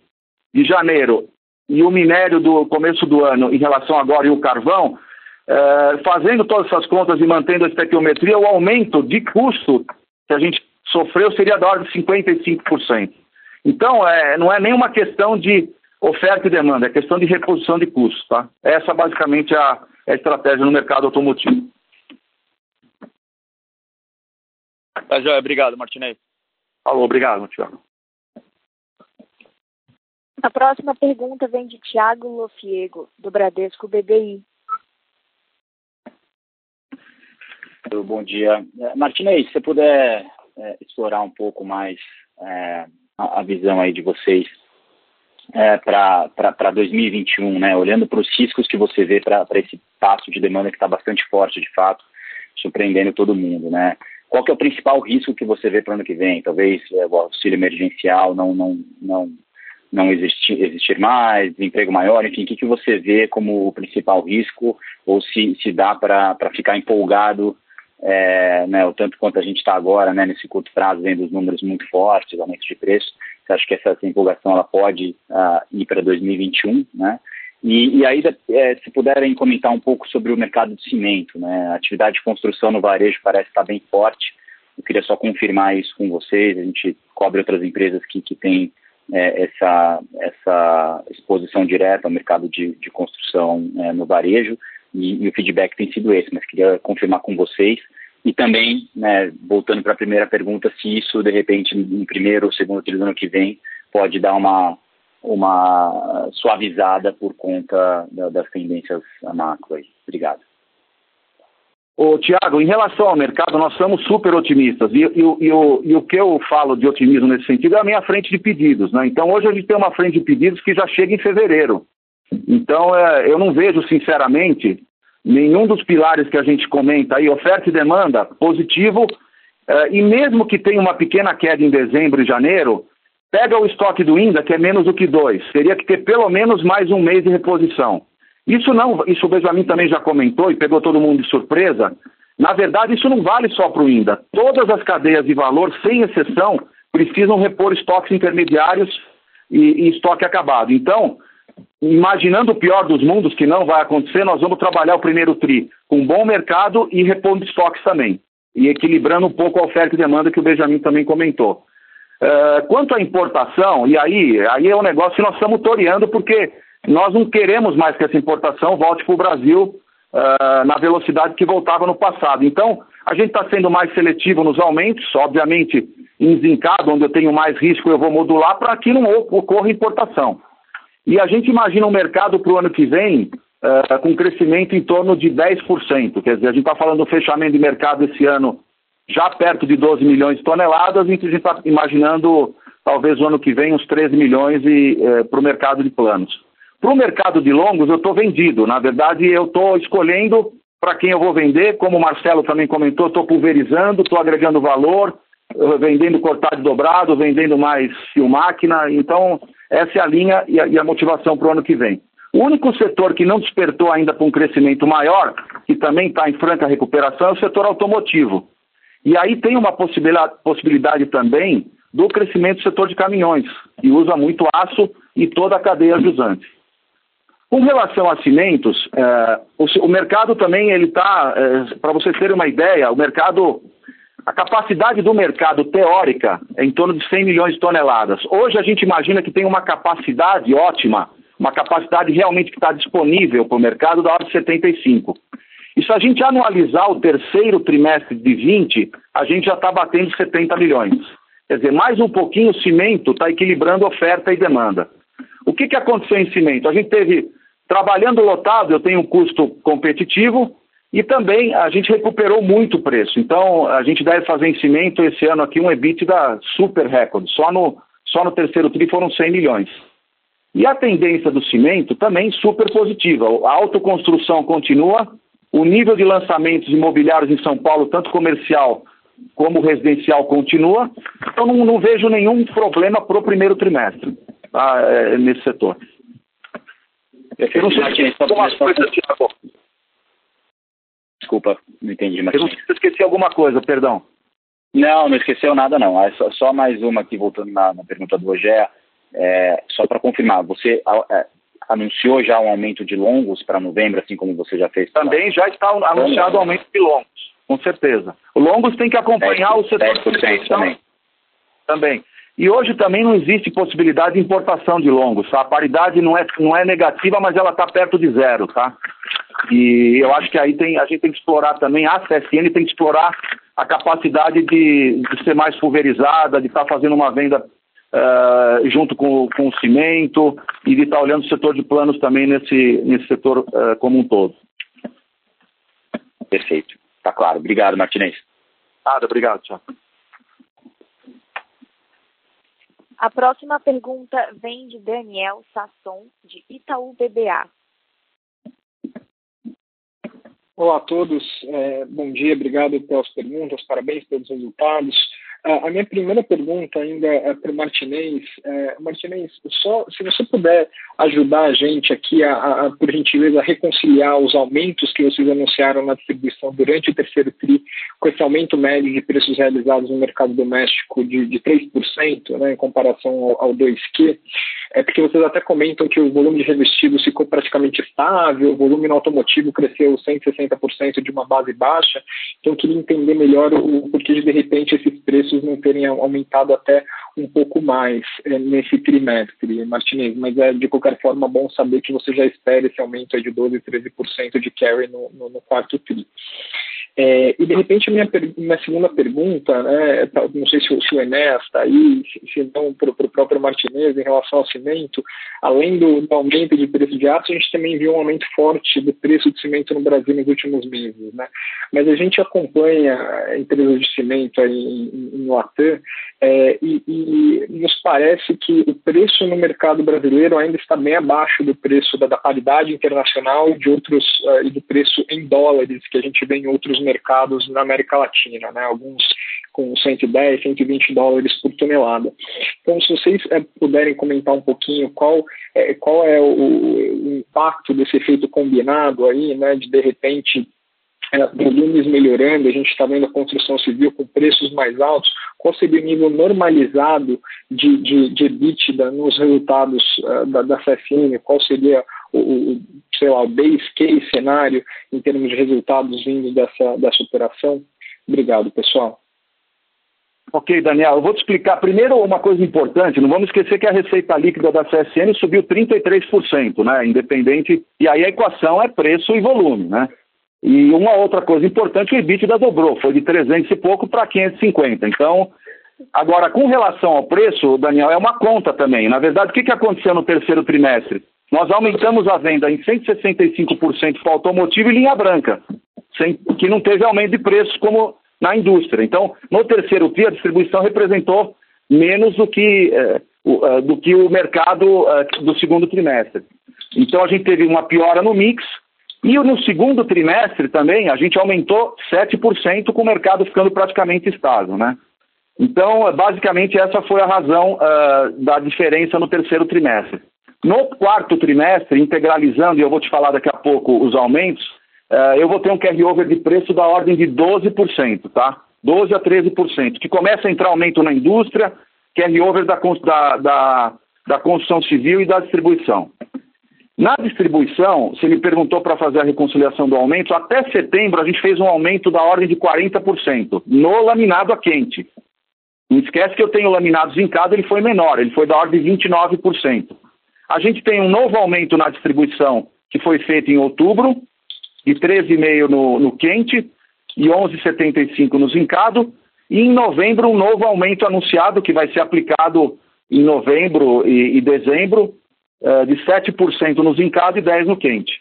de janeiro, e o minério do começo do ano em relação agora e o carvão, é, fazendo todas essas contas e mantendo a estequiometria, o aumento de custo que a gente sofreu seria da ordem de 55%. Então, é, não é nenhuma questão de oferta e demanda, é questão de reposição de custos, tá? Essa basicamente é a, é a estratégia no mercado automotivo. Tá joia, obrigado, Martinez. Falou, obrigado, Tiago. A próxima pergunta vem de Tiago Lofiego, do Bradesco BBI. Bom dia. É, Martinez, se você puder é, explorar um pouco mais é, a, a visão aí de vocês é, para 2021, né? Olhando para os riscos que você vê para esse passo de demanda que está bastante forte, de fato, surpreendendo todo mundo, né? Qual que é o principal risco que você vê para o ano que vem? Talvez é, o auxílio emergencial não não não não existir, existir mais, desemprego maior, enfim, o que, que você vê como o principal risco ou se, se dá para ficar empolgado é, né, o tanto quanto a gente está agora, né, nesse curto prazo, vendo os números muito fortes, aumentos de preço, você acha que essa, essa empolgação ela pode uh, ir para 2021, né? E, e aí, é, se puderem comentar um pouco sobre o mercado de cimento, né? A atividade de construção no varejo parece estar bem forte. Eu queria só confirmar isso com vocês. A gente cobre outras empresas que, que têm é, essa, essa exposição direta ao mercado de, de construção é, no varejo e, e, o feedback tem sido esse, mas queria confirmar com vocês e também, né, voltando para a primeira pergunta, se isso, de repente, no primeiro ou segundo trimestre do ano que vem, pode dar uma, uma suavizada por conta da, das tendências macro aí. Obrigado. Ô, Tiago, em relação ao mercado, nós somos super otimistas. E, e, e, o, e, o, que eu falo de otimismo nesse sentido é a minha frente de pedidos. Né? Então, hoje a gente tem uma frente de pedidos que já chega em fevereiro. Então, é, eu não vejo, sinceramente, nenhum dos pilares que a gente comenta aí, oferta e demanda, positivo, uh, e mesmo que tenha uma pequena queda em dezembro e janeiro, pega o estoque do INDA, que é menos do que dois, teria que ter pelo menos mais um mês de reposição. Isso não, isso o Benjamin também já comentou e pegou todo mundo de surpresa. Na verdade, isso não vale só para o INDA. Todas as cadeias de valor, sem exceção, precisam repor estoques intermediários e, e estoque acabado. Então, imaginando o pior dos mundos, que não vai acontecer, nós vamos trabalhar o primeiro TRI com bom mercado e repondo estoques também, e equilibrando um pouco a oferta e demanda que o Benjamin também comentou. Uh, quanto à importação, e aí, aí é um negócio que nós estamos toreando, porque nós não queremos mais que essa importação volte para o Brasil uh, na velocidade que voltava no passado. Então, a gente está sendo mais seletivo nos aumentos, obviamente, em zincado, onde eu tenho mais risco, eu vou modular para que não ocorra importação. E a gente imagina um mercado para o ano que vem uh, com crescimento em torno de 10%. Quer dizer, a gente está falando do fechamento de mercado esse ano já perto de 12 milhões de toneladas, e a gente está imaginando talvez o ano que vem uns 13 milhões uh, para o mercado de planos. Para o mercado de longos, eu estou vendido. Na verdade, eu estou escolhendo para quem eu vou vender, como o Marcelo também comentou, estou pulverizando, estou agregando valor, vendendo cortado dobrado, vendendo mais fio máquina. Então, essa é a linha e a, e a motivação para o ano que vem. O único setor que não despertou ainda para um crescimento maior, que também está em franca recuperação, é o setor automotivo. E aí tem uma possibilidade, também do crescimento do setor de caminhões, que usa muito aço e toda a cadeia jusante. Com relação a cimentos, é, o, o, mercado também ele está, é, para vocês terem uma ideia, o mercado, a capacidade do mercado teórica é em torno de 100 milhões de toneladas. Hoje a gente imagina que tem uma capacidade ótima, uma capacidade realmente que está disponível para o mercado da ordem de 75. E se a gente anualizar o terceiro trimestre de 20, a gente já está batendo 70 milhões. Quer dizer, mais um pouquinho o cimento está equilibrando oferta e demanda. O que, que aconteceu em cimento? A gente teve Trabalhando lotado, eu tenho um custo competitivo e também a gente recuperou muito o preço. Então, a gente deve fazer em cimento esse ano aqui um EBITDA super recorde. Só no, só no terceiro TRI foram 100 milhões. E a tendência do cimento também super positiva. A autoconstrução continua, o nível de lançamentos imobiliários em São Paulo, tanto comercial como residencial, continua. Então, não, não vejo nenhum problema para o primeiro trimestre tá, é, nesse setor. Eu não sei se alguma coisa, Thiago. Desculpa, não entendi. Mas... Eu não sei se esqueci alguma coisa, perdão. Não, não esqueceu nada não. É só, só mais uma aqui, voltando na, na pergunta do Rogério. É, só para confirmar, você é, anunciou já um aumento de longos para novembro, assim como você já fez? Também já está anunciado o aumento de longos, com certeza. O longos tem que acompanhar 10, o setor 10% também. Também. E hoje também não existe possibilidade de importação de longos, tá? A paridade não é, não é negativa, mas ela está perto de zero, tá? E eu acho que aí tem, a gente tem que explorar também, a CSN tem que explorar a capacidade de, de ser mais pulverizada, de estar tá fazendo uma venda uh, junto com, com o cimento e de estar olhando o setor de planos também nesse, nesse setor uh, como um todo. Perfeito. Tá claro. Obrigado, Martinez. Nada, obrigado, tchau. A próxima pergunta vem de Daniel Sasson, de Itaú BBA. Olá a todos, é, bom dia, obrigado pelas perguntas, parabéns pelos resultados. A minha primeira pergunta ainda é para o Martinez. É, Martinez, só se você puder ajudar a gente aqui, a, a, por gentileza, a reconciliar os aumentos que vocês anunciaram na distribuição durante o terceiro TRI com esse aumento médio de preços realizados no mercado doméstico de, de 3%, né, em comparação ao, ao 2Q, é porque vocês até comentam que o volume de revestidos ficou praticamente estável, o volume no automotivo cresceu 160% de uma base baixa, então eu queria entender melhor o porquê de, de repente, esses preços preços não terem aumentado até um pouco mais é, nesse trimestre, Martinez, mas é de qualquer forma bom saber que você já espera esse aumento de 12, 13% de carry no, no, no quarto tri. É, e de repente minha, minha segunda pergunta, né, tá, não sei se, se o Enéas está aí, se, se não para o próprio Martinez em relação ao cimento, além do, do, aumento de preço de aço, a gente também viu um aumento forte do preço de cimento no Brasil nos últimos meses, né? Mas a gente acompanha empresas de cimento aí em, em Latam é, e, e, nos parece que o preço no mercado brasileiro ainda está bem abaixo do preço da, da paridade internacional e de outros uh, e do preço em dólares que a gente vê em outros mercados na América Latina, né? alguns com 110, 120 dólares por tonelada. Então, se vocês é, puderem comentar um pouquinho qual é, qual é o, o, impacto desse efeito combinado aí, né, de de repente é, volumes melhorando, a gente está vendo a construção civil com preços mais altos, qual seria o nível normalizado de, de, de EBITDA nos resultados uh, da, da CFN, qual seria o, sei lá, o base case cenário em termos de resultados vindo dessa, dessa operação? Obrigado, pessoal. Ok, Daniel, eu vou te explicar primeiro uma coisa importante. Não vamos esquecer que a receita líquida da CSN subiu 33%, né? Independente. E aí a equação é preço e volume, né? E uma outra coisa importante, o EBITDA dobrou, foi de 300 e pouco para 550. Então, agora, com relação ao preço, Daniel, é uma conta também. Na verdade, o que aconteceu no terceiro trimestre? Nós aumentamos a venda em 165% para automotivo e linha branca, sem, que não teve aumento de preços como na indústria. Então, no terceiro TRI, a distribuição representou menos do que, eh, o, uh, do que o mercado uh, do segundo trimestre. Então, a gente teve uma piora no mix E no segundo trimestre também, a gente aumentou 7%, com o mercado ficando praticamente estável, né? Então, basicamente, essa foi a razão uh, da diferença no terceiro trimestre. No quarto trimestre, integralizando, e eu vou te falar daqui a pouco os aumentos, uh, eu vou ter um carry-over de preço da ordem de 12%, tá? 12% a 13%, que começa a entrar aumento na indústria, carry-over da, da, da, da construção civil e da distribuição. Na distribuição, você me perguntou para fazer a reconciliação do aumento, até setembro a gente fez um aumento da ordem de 40% no laminado a quente. Não esquece que eu tenho laminados em casa, ele foi menor, ele foi da ordem de 29%. A gente tem um novo aumento na distribuição que foi feito em outubro, de 13,5% no, no quente e 11,75% no zincado. E em novembro, um novo aumento anunciado que vai ser aplicado em novembro e, e dezembro, uh, de 7% no zincado e 10% no quente.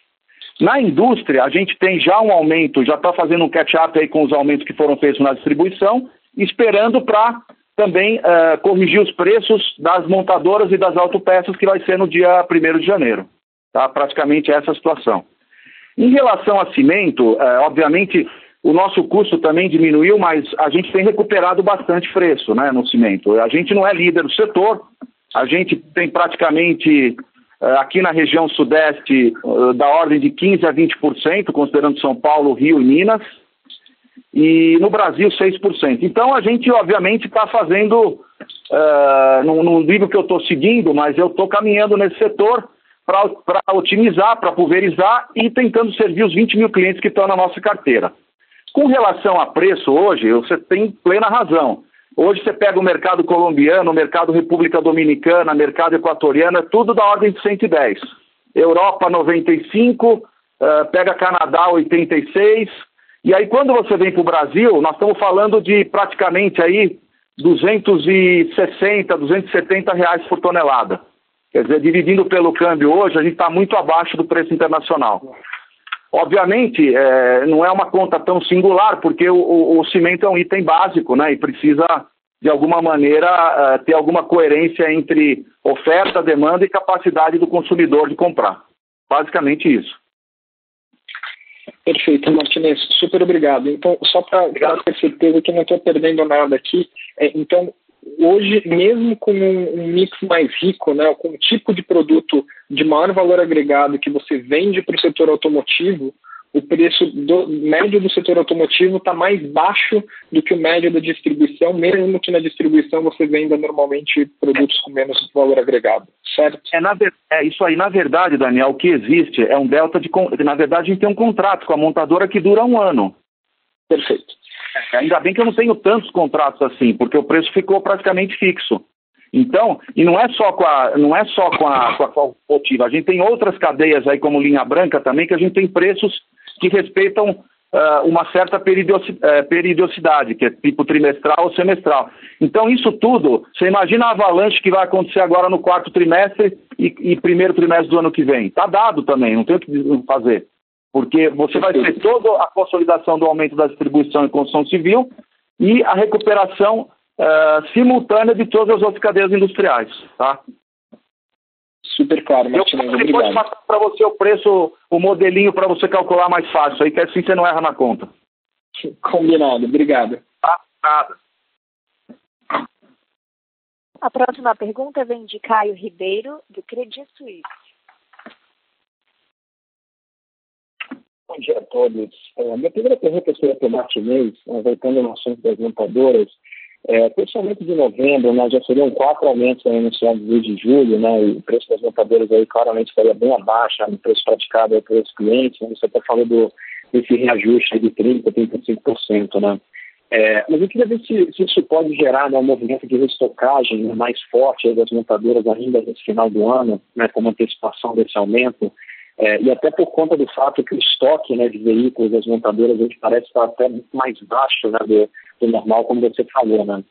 Na indústria, a gente tem já um aumento, já está fazendo um catch-up aí com os aumentos que foram feitos na distribuição, esperando para também uh, corrigir os preços das montadoras e das autopeças, que vai ser no dia 1 de janeiro. Tá? Praticamente essa situação. Em relação a cimento, uh, obviamente o nosso custo também diminuiu, mas a gente tem recuperado bastante preço né, no cimento. A gente não é líder do setor, a gente tem praticamente uh, aqui na região sudeste da ordem de 15% a 20%, considerando São Paulo, Rio e Minas e no Brasil 6%. Então a gente, obviamente, está fazendo, uh, não digo que eu estou seguindo, mas eu estou caminhando nesse setor para otimizar, para pulverizar e tentando servir os 20 mil clientes que estão na nossa carteira. Com relação a preço hoje, você tem plena razão. Hoje você pega o mercado colombiano, o mercado República Dominicana, mercado equatoriano, é tudo da ordem de 110. Europa 95, uh, pega Canadá 86, e aí, quando você vem para o Brasil, nós estamos falando de praticamente aí 260, 270 reais por tonelada. Quer dizer, dividindo pelo câmbio hoje, a gente está muito abaixo do preço internacional. Obviamente, é, não é uma conta tão singular, porque o, o, o, cimento é um item básico, né? E precisa, de alguma maneira, é, ter alguma coerência entre oferta, demanda e capacidade do consumidor de comprar. Basicamente isso. Perfeito, Martinez, super obrigado. Então, só para ter certeza que não estou perdendo nada aqui, é, então, hoje, mesmo com um, um, mix mais rico, né, com um tipo de produto de maior valor agregado que você vende para o setor automotivo, o preço do, médio do setor automotivo está mais baixo do que o médio da distribuição, mesmo que na distribuição você venda normalmente produtos com menos valor agregado, certo? É, na, é isso aí. Na verdade, Daniel, o que existe é um delta de. Na verdade, a gente tem um contrato com a montadora que dura um ano. Perfeito. É, ainda bem que eu não tenho tantos contratos assim, porque o preço ficou praticamente fixo. Então, e não é só com a, não é só com a, com a automotiva, a gente tem outras cadeias aí como linha branca também que a gente tem preços que respeitam uh, uma certa eh, periodicidade, que é tipo trimestral ou semestral. Então, isso tudo, você imagina a avalanche que vai acontecer agora no quarto trimestre e, e primeiro trimestre do ano que vem. Está dado também, não tem o que fazer. Porque você vai ter toda a consolidação do aumento da distribuição e construção civil e a recuperação uh, simultânea de todas as outras cadeias industriais. Tá? Super claro, Martinez. Eu depois passar para você o preço, o modelinho para você calcular mais fácil, aí que assim você não erra na conta. Combinado, obrigado. Tá, nada. A próxima pergunta vem de Caio Ribeiro, do Credit Suisse. Bom dia a todos. É, minha primeira pergunta seria para o Martinez, voltando no assunto das montadoras. É, principalmente de novembro, né, já seriam quatro aumentos anunciados desde julho, né, e o preço das montadoras aí claramente estaria bem abaixo do preço praticado pelos clientes, né, você até falou do, desse reajuste de 30%, 35%, né. É, mas eu queria ver se, se isso pode gerar né, um movimento de restocagem né, mais forte das montadoras ainda nesse final do ano, né, como antecipação desse aumento, é, e até por conta do fato que o estoque né, de veículos das montadoras hoje parece estar até mais baixo né, do, do normal, como você falou, né?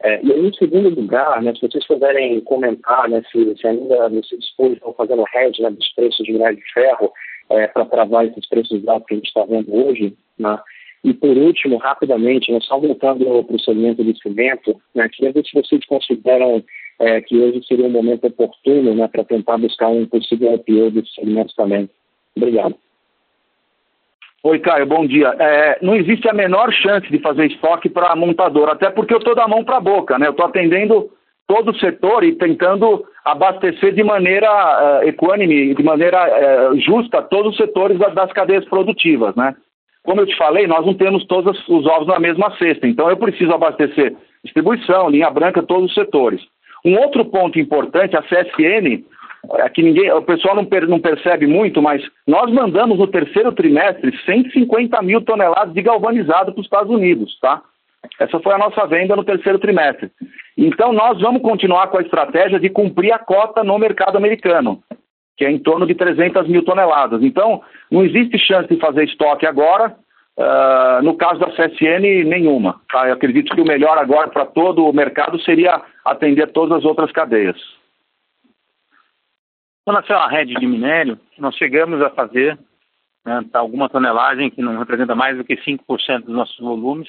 É, e em segundo lugar, né, se vocês puderem comentar né, se, se ainda se dispõe estão fazendo hedge né, dos preços de minério de ferro é, para travar esses preços altos que a gente está vendo hoje, né? E por último, rapidamente, né, só voltando para o segmento de cimento, né, queria ver se vocês consideram é, que hoje seria um momento oportuno né, para tentar buscar um possível IPO desse segmento também. Obrigado. Oi, Caio, bom dia. É, não existe a menor chance de fazer estoque para montador, até porque eu estou da mão para a boca, né? Eu estou atendendo todo o setor e tentando abastecer de maneira uh, equânime, de maneira uh, justa todos os setores das, das cadeias produtivas, né? Como eu te falei, nós não temos todos os ovos na mesma cesta, então eu preciso abastecer distribuição, linha branca, todos os setores. Um outro ponto importante, a CSN, é que ninguém, o pessoal não, per, não percebe muito, mas nós mandamos no terceiro trimestre 150 mil toneladas de galvanizado para os Estados Unidos, tá? Essa foi a nossa venda no terceiro trimestre. Então nós vamos continuar com a estratégia de cumprir a cota no mercado americano, que é em torno de 300 mil toneladas. Então não existe chance de fazer estoque agora. Uh, no caso da CSN, nenhuma. Tá? Eu acredito que o melhor agora para todo o mercado seria atender todas as outras cadeias. Com relação à rede de minério, nós chegamos a fazer né, alguma tonelagem que não representa mais do que 5% dos nossos volumes.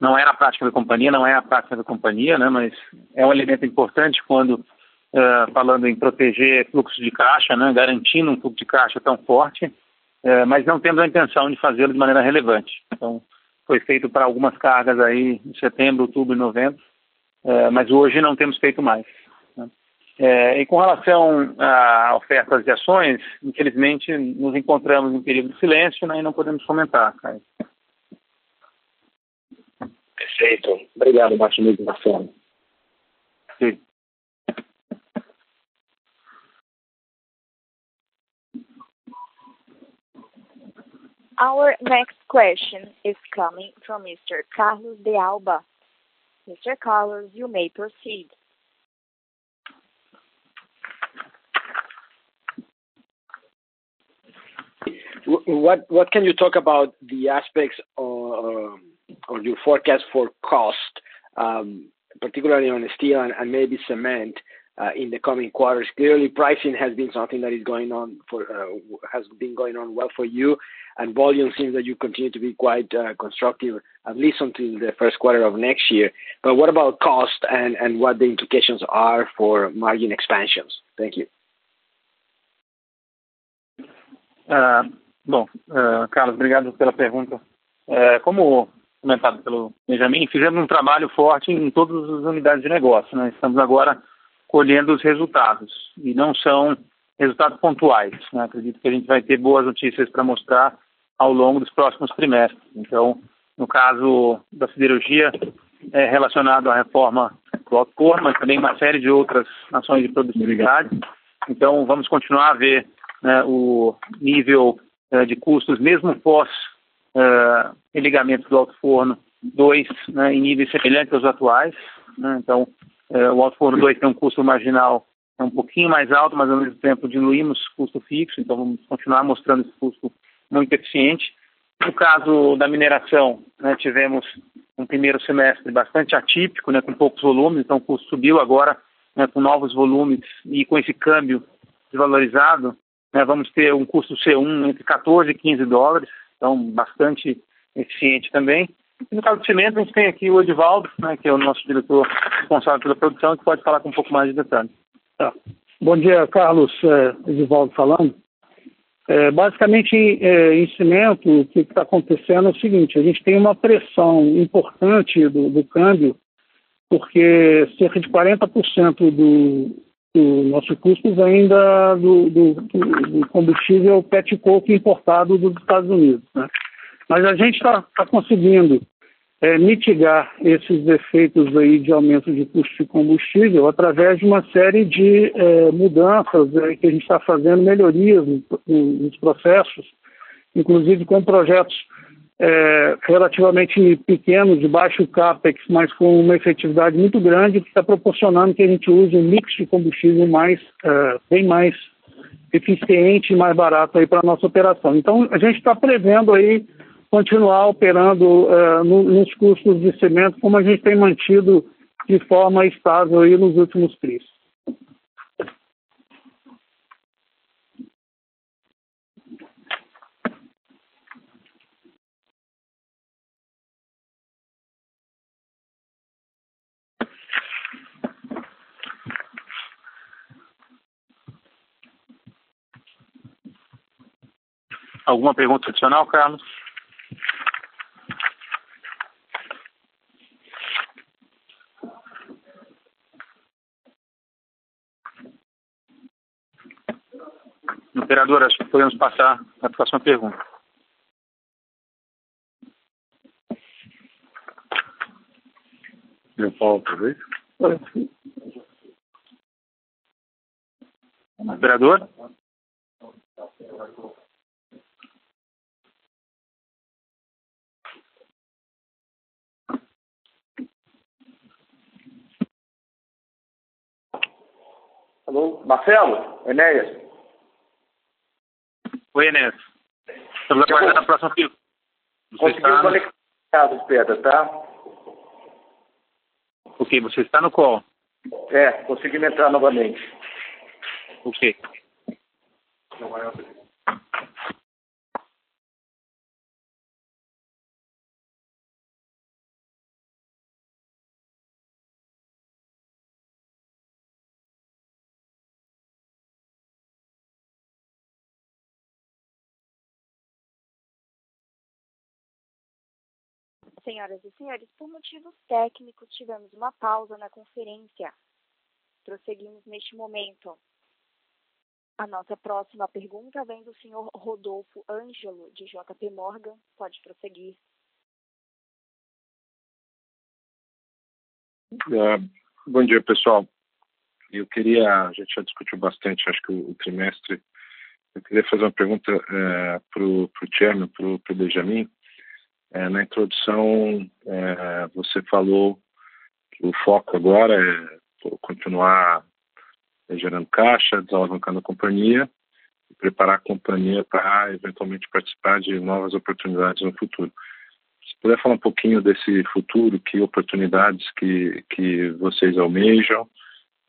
Não era a prática da companhia, não é a prática da companhia, né, mas é um elemento importante quando uh, falando em proteger fluxo de caixa, né, garantindo um fluxo de caixa tão forte, uh, mas não temos a intenção de fazê-lo de maneira relevante. Então, foi feito para algumas cargas aí em setembro, outubro e novembro, uh, mas hoje não temos feito mais. É, e com relação a ofertas de ações, infelizmente nos encontramos em período de silêncio né, e não podemos comentar, Caio. Perfeito. Obrigado, Martins Marcelo. Sim. Our next question is coming from Mr. Carlos de Alba. Mr. Carlos, you may proceed. What what can you talk about the aspects or, or your forecast for cost, um, particularly on steel and, maybe cement in the coming quarters? Clearly, pricing has been something that is going on for uh, has been going on well for you, and volume seems that you continue to be quite uh, constructive at least until the first quarter of next year. But what about cost and and what the implications are for margin expansions? Thank you. Uh, Bom, Carlos, obrigado pela pergunta. Como comentado pelo Benjamin, fizemos um trabalho forte em todas as unidades de negócio. Né? Estamos agora colhendo os resultados e não são resultados pontuais. Né? Acredito que a gente vai ter boas notícias para mostrar ao longo dos próximos trimestres. Então, no caso da siderurgia, é relacionado à reforma do autor, mas também uma série de outras ações de produtividade. Então, vamos continuar a ver né, o nível uh, de custos, mesmo pós religamento do alto forno 2 né, em níveis semelhantes aos atuais. Né, então, o alto forno 2 tem um custo marginal é um pouquinho mais alto, mas ao mesmo tempo diluímos custo fixo, então vamos continuar mostrando esse custo muito eficiente. No caso da mineração, né, tivemos um primeiro semestre bastante atípico, né, com poucos volumes, então o custo subiu agora né, com novos volumes e com esse câmbio desvalorizado, né, vamos ter um custo C1 entre 14 e 15 dólares, então bastante eficiente também. No caso do cimento, a gente tem aqui o Edivaldo, né, que é o nosso diretor responsável pela produção, que pode falar com um pouco mais de detalhes. Tá. Bom dia, Carlos. É, Edivaldo falando. É, basicamente, é, em cimento, o que está acontecendo é o seguinte: a gente tem uma pressão importante do, do câmbio, porque cerca de 40% do, o nosso custo vem da, do, do, do, combustível pet coke importado dos Estados Unidos. Né? Mas a gente está tá conseguindo é, mitigar esses efeitos aí de aumento de custo de combustível através de uma série de é, mudanças é, que a gente está fazendo, melhorias nos processos, inclusive com projetos é, relativamente pequeno, de baixo capex, mas com uma efetividade muito grande, que está proporcionando que a gente use um mix de combustível mais, é, bem mais eficiente e mais barato para a nossa operação. Então, a gente está prevendo aí continuar operando uh, no, nos custos de cimento, como a gente tem mantido de forma estável aí nos últimos três. Alguma pergunta adicional, Carlos? Operador, acho que podemos passar à próxima pergunta. Eu falo outra vez? Operador? Alô, Marcelo? Enéas? Oi, Enéas. Estamos aguardando a próxima pergunta. Conseguiu está... conectar, Pedro, tá? Ok, você está no call. É, consegui entrar novamente. Ok. Senhoras e senhores, por motivos técnicos, tivemos uma pausa na conferência. Prosseguimos neste momento. A nossa próxima pergunta vem do senhor Rodolfo Ângelo, de JP Morgan. Pode prosseguir. Uh, bom dia, pessoal. Eu queria, a gente já discutiu bastante, acho que o, o trimestre. Eu queria fazer uma pergunta uh, para o Chairman, para o Benjamin. É, na introdução, é, você falou que o foco agora é continuar gerando caixa, desalavancando a companhia e preparar a companhia para eventualmente participar de novas oportunidades no futuro. Se puder falar um pouquinho desse futuro, que oportunidades que, que vocês almejam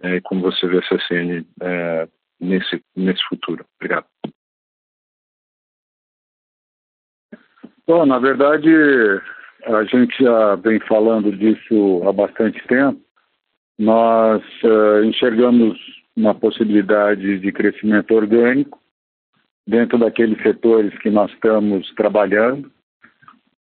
é, e como você vê a CSN é, nesse, nesse futuro. Obrigado. Bom, na verdade, a gente já vem falando disso há bastante tempo. Nós uh, enxergamos uma possibilidade de crescimento orgânico dentro daqueles setores que nós estamos trabalhando,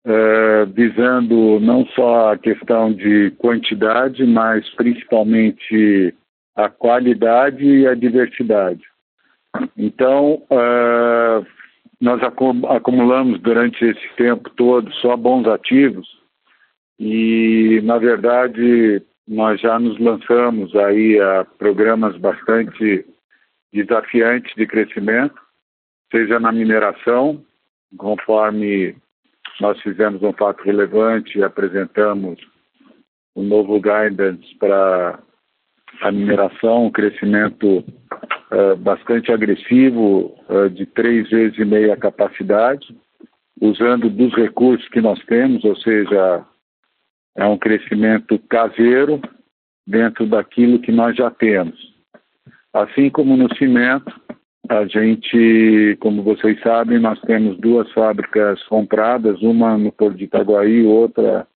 uh, visando não só a questão de quantidade, mas principalmente a qualidade e a diversidade. Então, uh, nós acumulamos durante esse tempo todo só bons ativos e, na verdade, nós já nos lançamos aí a programas bastante desafiantes de crescimento, seja na mineração, conforme nós fizemos um fato relevante e apresentamos um novo guidance para a mineração, um crescimento uh, bastante agressivo, uh, de três vezes e meia a capacidade, usando dos recursos que nós temos, ou seja, é um crescimento caseiro dentro daquilo que nós já temos. Assim como no cimento, a gente, como vocês sabem, nós temos duas fábricas compradas, uma no Porto de Itaguaí, outra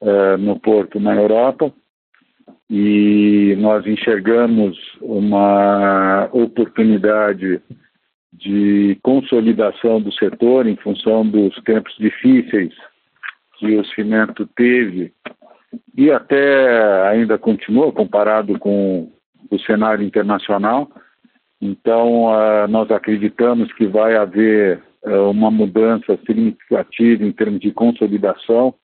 uh, no Porto na Europa e nós enxergamos uma oportunidade de consolidação do setor em função dos tempos difíceis que o cimento teve e até ainda continua comparado com o cenário internacional. Então, uh, nós acreditamos que vai haver uh, uma mudança significativa em termos de consolidação,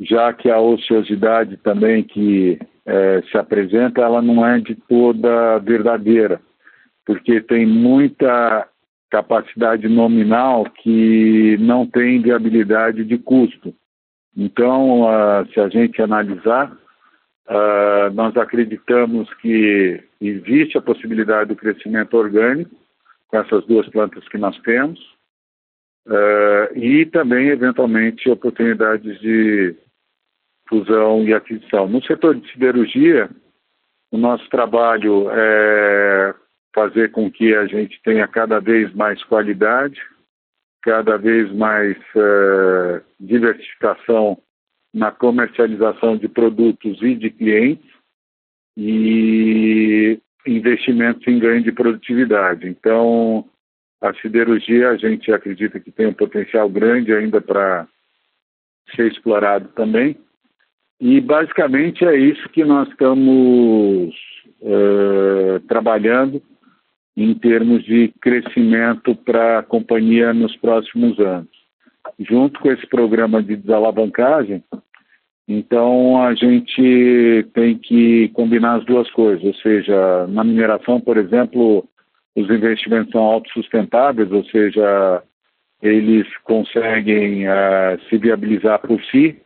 já que a ociosidade também que é, se apresenta, ela não é de toda verdadeira, porque tem muita capacidade nominal que não tem viabilidade de custo. Então, uh, se a gente analisar, uh, nós acreditamos que existe a possibilidade do crescimento orgânico com essas duas plantas que nós temos, uh, e também, eventualmente, oportunidades de fusão e aquisição. No setor de siderurgia, o nosso trabalho é fazer com que a gente tenha cada vez mais qualidade, cada vez mais é, diversificação na comercialização de produtos e de clientes e investimentos em ganho de produtividade. Então, A siderurgia a gente acredita que tem um potencial grande ainda para ser explorado também. E basicamente é isso que nós estamos uh, trabalhando em termos de crescimento para a companhia nos próximos anos. Junto com esse programa de desalavancagem, então a gente tem que combinar as duas coisas, ou seja, na mineração, por exemplo, os investimentos são autossustentáveis, ou seja, eles conseguem uh, se viabilizar por si,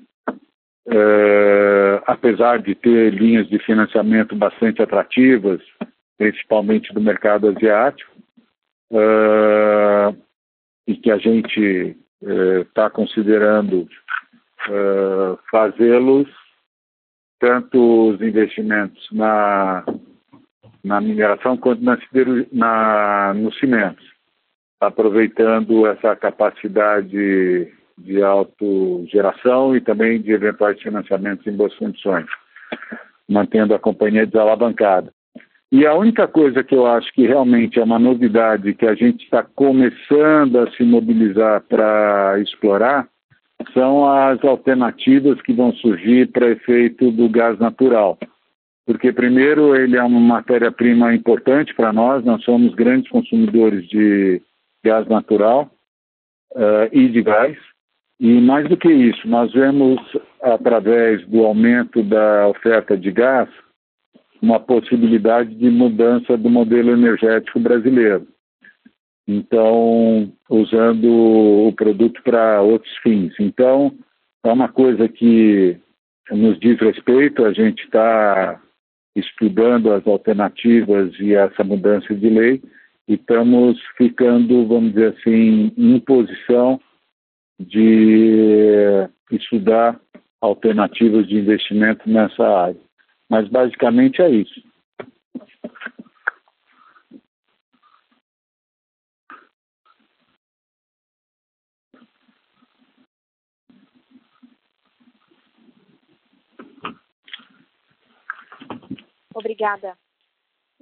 uh, apesar de ter linhas de financiamento bastante atrativas, principalmente do mercado asiático, uh, e que a gente está considerando fazê-los tanto os investimentos na, na mineração quanto na, na, nos cimentos aproveitando essa capacidade de autogeração e também de eventuais financiamentos em boas condições, mantendo a companhia desalavancada. E a única coisa que eu acho que realmente é uma novidade que a gente está começando a se mobilizar para explorar são as alternativas que vão surgir para efeito do gás natural. Porque, primeiro, ele é uma matéria-prima importante para nós, nós somos grandes consumidores de gás natural uh, e de gás. E mais do que isso, nós vemos, através do aumento da oferta de gás, uma possibilidade de mudança do modelo energético brasileiro. Então, usando o produto para outros fins. Então, é uma coisa que nos diz respeito, a gente está estudando as alternativas e essa mudança de lei, e estamos ficando, vamos dizer assim, em posição de estudar alternativas de investimento nessa área. Mas basicamente é isso. Obrigada.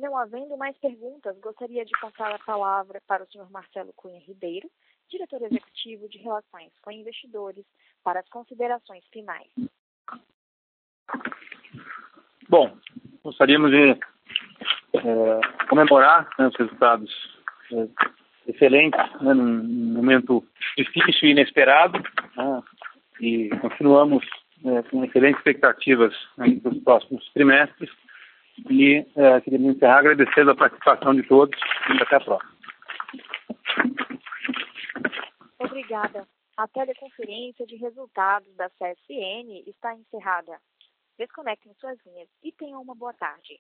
Não havendo mais perguntas, gostaria de passar a palavra para o senhor Marcelo Cunha Ribeiro, diretor executivo de Relações com Investidores, para as considerações finais. Bom, gostaríamos de é, comemorar né, os resultados é, excelentes, né, num momento difícil e inesperado, né, e continuamos é, com excelentes expectativas né, para os próximos trimestres e é, queria me encerrar agradecendo a participação de todos e até a próxima. Obrigada. A teleconferência de resultados da CSN está encerrada. Desconectem suas linhas e tenham uma boa tarde.